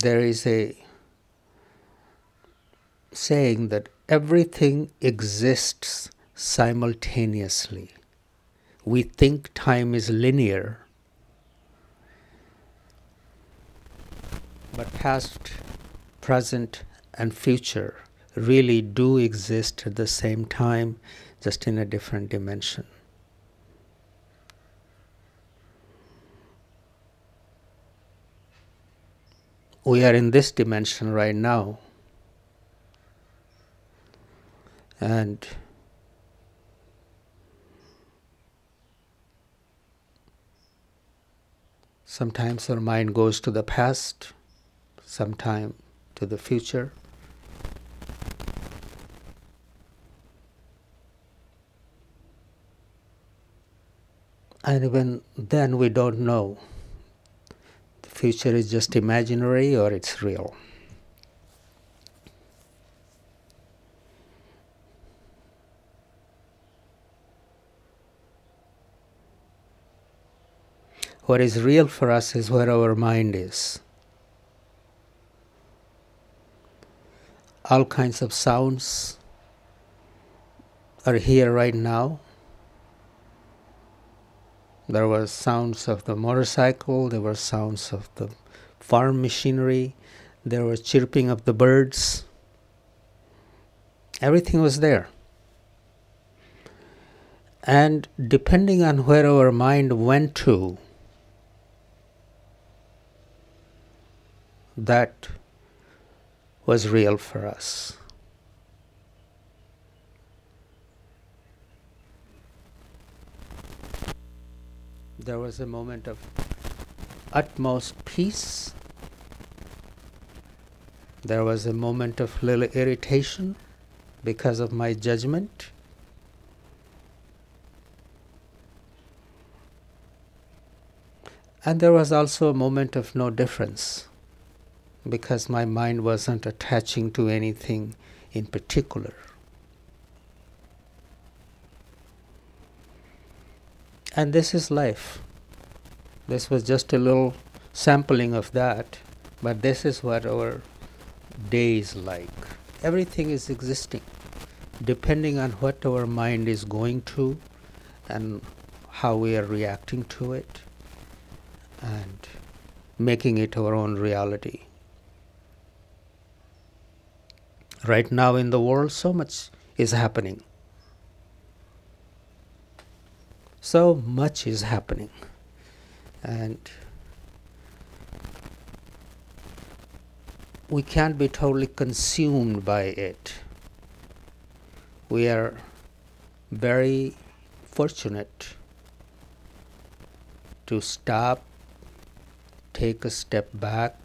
there is a saying that everything exists simultaneously. We think time is linear, but past, present, and future really do exist at the same time, just in a different dimension. We are in this dimension right now. And sometimes our mind goes to the past, sometimes to the future. And even then, we don't know. Future is just imaginary or it's real. What is real for us is where our mind is. All kinds of sounds are here right now. There were sounds of the motorcycle, there were sounds of the farm machinery, there was chirping of the birds. Everything was there. And depending on where our mind went to, that was real for us. There was a moment of utmost peace. There was a moment of little irritation because of my judgment. And there was also a moment of no difference because my mind wasn't attaching to anything in particular. And this is life. This was just a little sampling of that, but this is what our day is like. Everything is existing depending on what our mind is going to and how we are reacting to it and making it our own reality. Right now in the world, so much is happening. So much is happening. And we can't be totally consumed by it. We are very fortunate to stop, take a step back,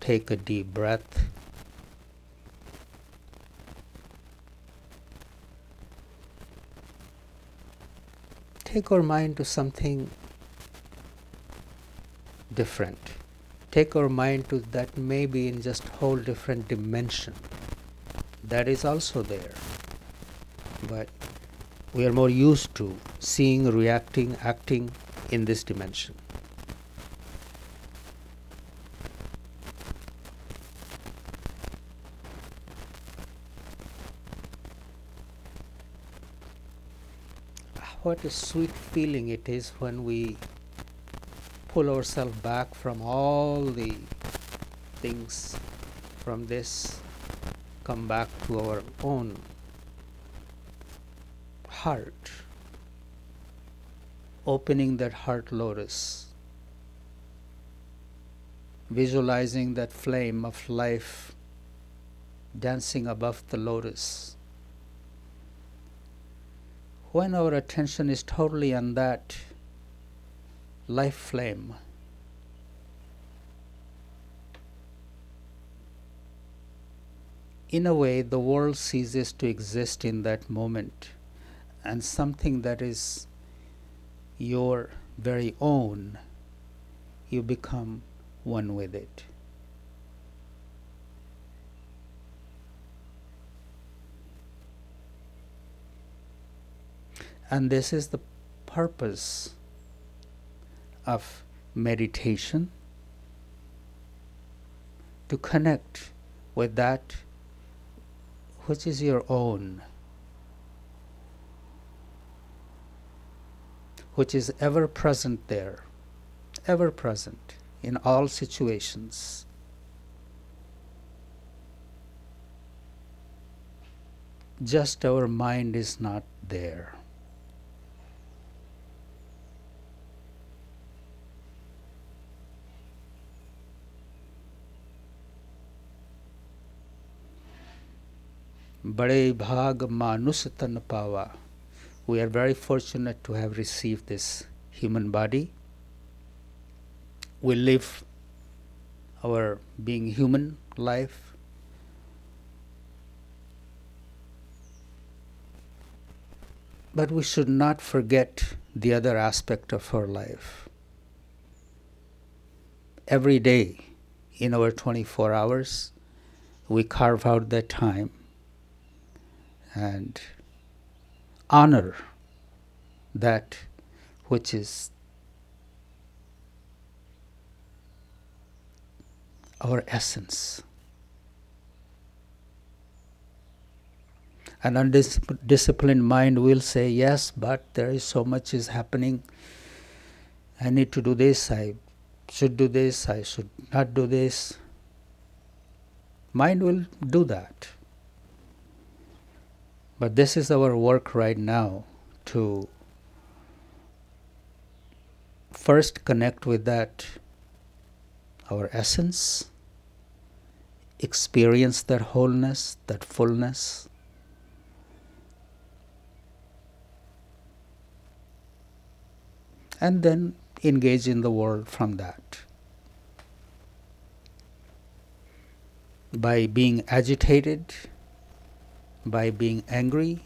take a deep breath, take our mind to something different. Take our mind to that maybe in just whole different dimension. That is also there. But we are more used to seeing, reacting, acting in this dimension. What a sweet feeling it is when we pull ourselves back from all the things from this, come back to our own heart, opening that heart lotus, visualizing that flame of life dancing above the lotus. When our attention is totally on that life flame, in a way, the world ceases to exist in that moment, and something that is your very own, you become one with it. And this is the purpose of meditation to connect with that which is your own, which is ever present there, ever present in all situations. Just our mind is not there. बड़े भाग मानुष तन पावा we are very fortunate to have received this human body we live our being human life but we should not forget the other aspect of our life every day in our 24 hours we carve out that time and honor that which is our essence. An undisciplined mind will say, Yes, but there is so much is happening. I need to do this, I should do this, I should not do this. Mind will do that. But this is our work right now to first connect with that, our essence, experience that wholeness, that fullness. And then engage in the world from that. By being agitated, by being angry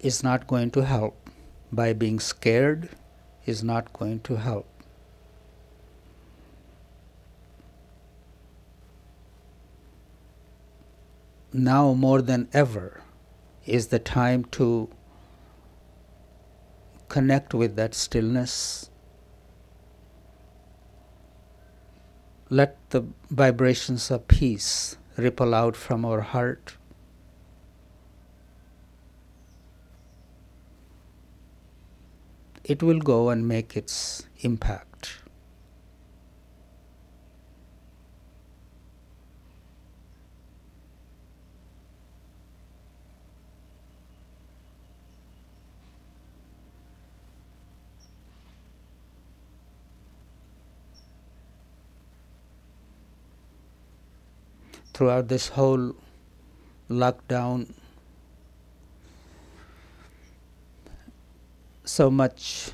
is not going to help. By being scared is not going to help. Now more than ever is the time to connect with that stillness. Let the vibrations of peace ripple out from our heart it will go and make its impact. Throughout this whole lockdown, so much,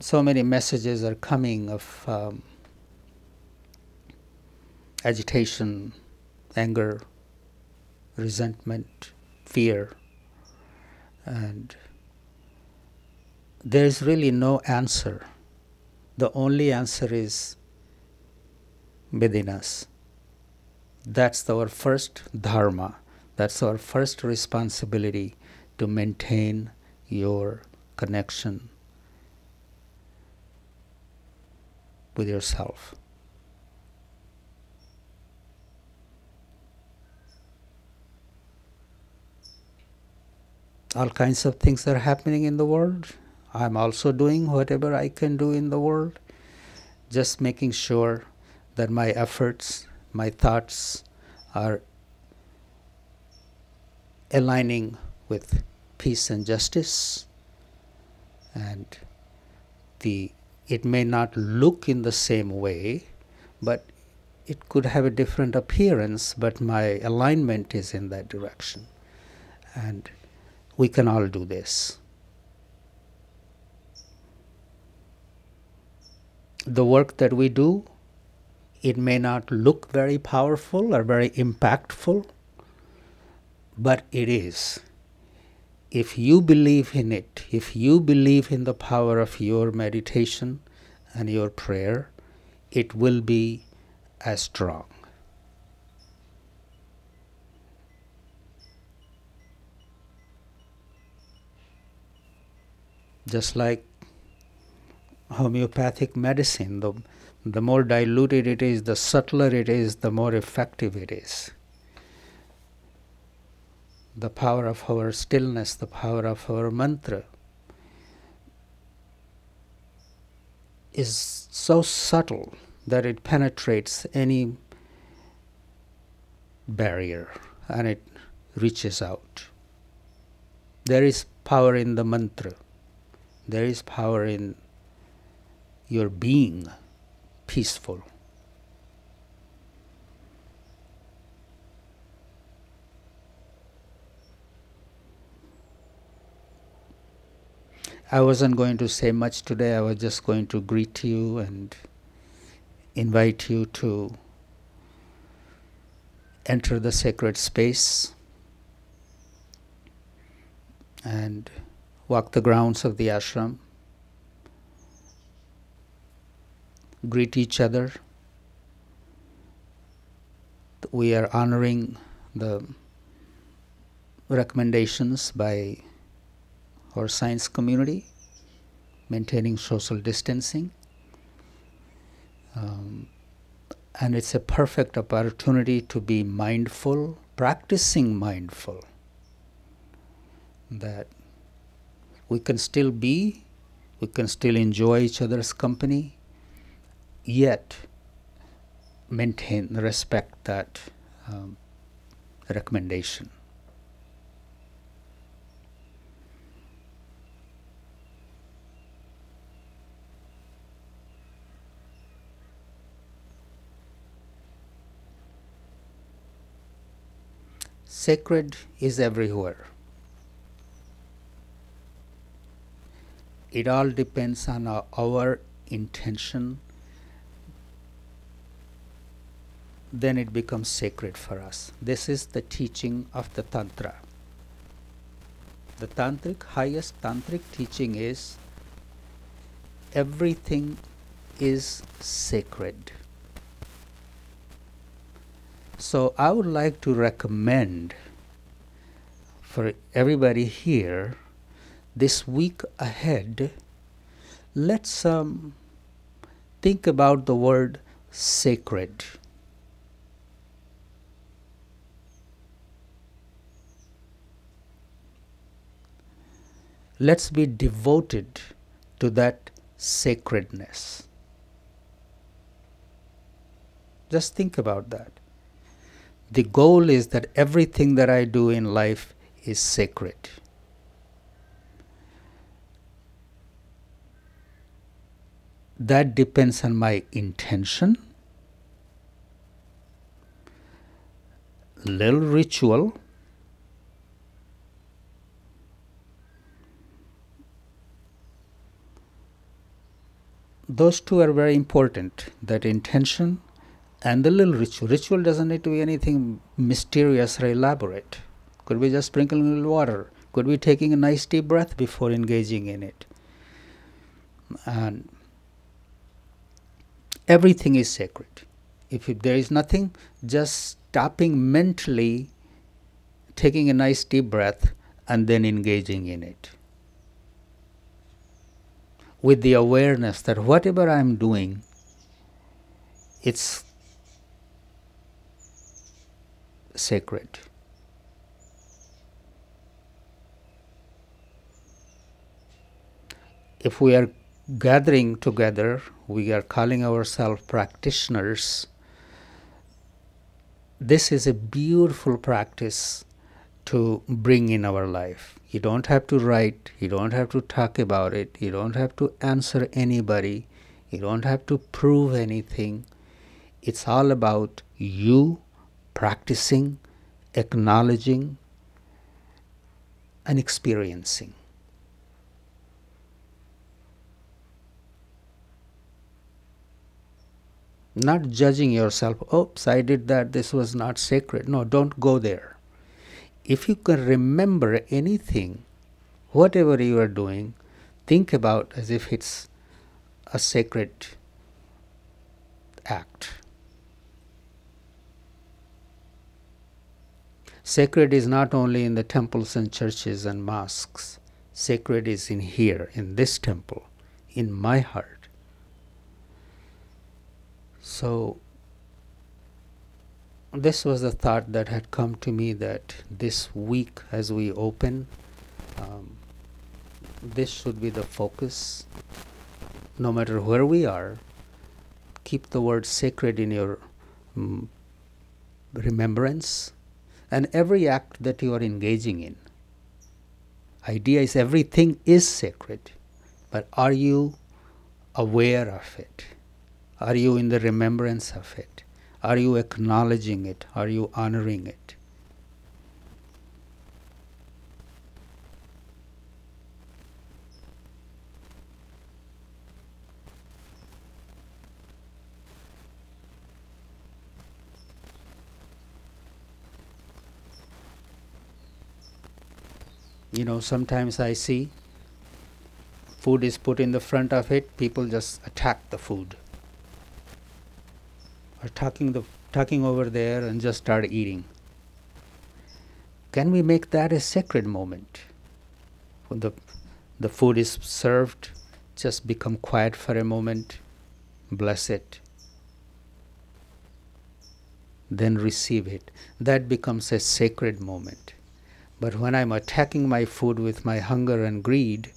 so many messages are coming of um, agitation, anger, resentment, fear, and there is really no answer. The only answer is within us. That's our first dharma. That's our first responsibility to maintain your connection with yourself. All kinds of things are happening in the world. I'm also doing whatever I can do in the world, just making sure that my efforts, my thoughts are aligning with peace and justice. And the it may not look in the same way but it could have a different appearance but my alignment is in that direction. And we can all do this. The work that we do it may not look very powerful or very impactful but it is if you believe in it, if you believe in the power of your meditation and your prayer, it will be as strong. Just like homeopathic medicine, the the more diluted it is, the subtler it is, the more effective it is. The power of our stillness, the power of our mantra is so subtle that it penetrates any barrier and it reaches out. There is power in the mantra, there is power in your being peaceful. I wasn't going to say much today. I was just going to greet you and invite you to enter the sacred space and walk the grounds of the ashram, greet each other. We are honoring the recommendations by our science community, maintaining social distancing. Um, and it's a perfect opportunity to be mindful, practicing mindful, that we can still be, we can still enjoy each other's company, yet maintain, respect that um, recommendation. Sacred is everywhere. It all depends on our, our intention. Then it becomes sacred for us. This is the teaching of the Tantra. The Tantric, highest Tantric teaching is everything is sacred. So I would like to recommend for everybody here this week ahead, let's um, think about the word sacred. Let's be devoted to that sacredness. Just think about that. The goal is that everything that I do in life is sacred. That depends on my intention, little ritual, those two are very important that intention and the little ritual. Ritual doesn't need to be anything mysterious or elaborate. Could be just sprinkling a little water. Could be taking a nice deep breath before engaging in it. And everything is sacred. If there is nothing, just stopping mentally, taking a nice deep breath, and then engaging in it. With the awareness that whatever I'm doing, it's sacred. If we are gathering together, we are calling ourselves practitioners. This is a beautiful practice to bring in our life. You don't have to write, you don't have to talk about it, you don't have to answer anybody, you don't have to prove anything. It's all about you practicing, acknowledging, and experiencing. Not judging yourself, oops, I did that, this was not sacred. No, don't go there. If you can remember anything, whatever you are doing, think about as if it's a sacred act. Sacred is not only in the temples and churches and mosques, sacred is in here, in this temple, in my heart. So, this was the thought that had come to me that this week, as we open, um, this should be the focus. No matter where we are, keep the word sacred in your um, remembrance and every act that you are engaging in. Idea is everything is sacred, but are you aware of it? Are you in the remembrance of it? Are you acknowledging it? Are you honoring it? You know, sometimes I see food is put in the front of it, people just attack the food. Or tucking, the talking over there and just start eating. Can we make that a sacred moment? When the the food is served, just become quiet for a moment, bless it, then receive it. That becomes a sacred moment. But when I'm attacking my food with my hunger and greed,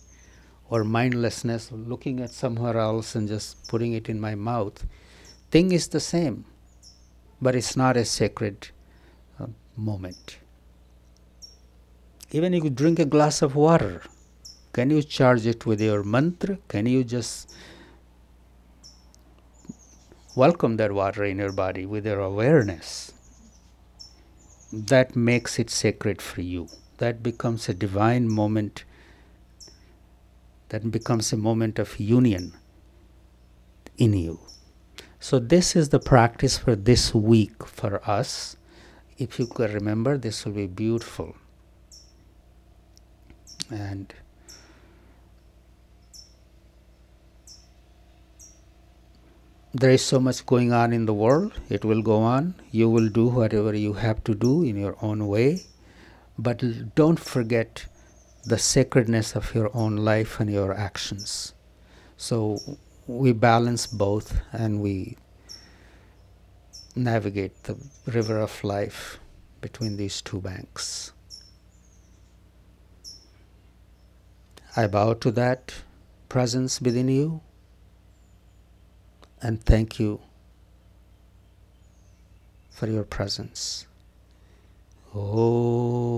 or mindlessness, looking at somewhere else and just putting it in my mouth, thing is the same, but it's not a sacred uh, moment. Even if you drink a glass of water, can you charge it with your mantra? Can you just welcome that water in your body with your awareness? That makes it sacred for you. That becomes a divine moment, that becomes a moment of union in you. So, this is the practice for this week for us. If you could remember, this will be beautiful. And there is so much going on in the world. It will go on. You will do whatever you have to do in your own way. But don't forget the sacredness of your own life and your actions. So we balance both and we navigate the river of life between these two banks. I bow to that presence within you and thank you for your presence. Oh.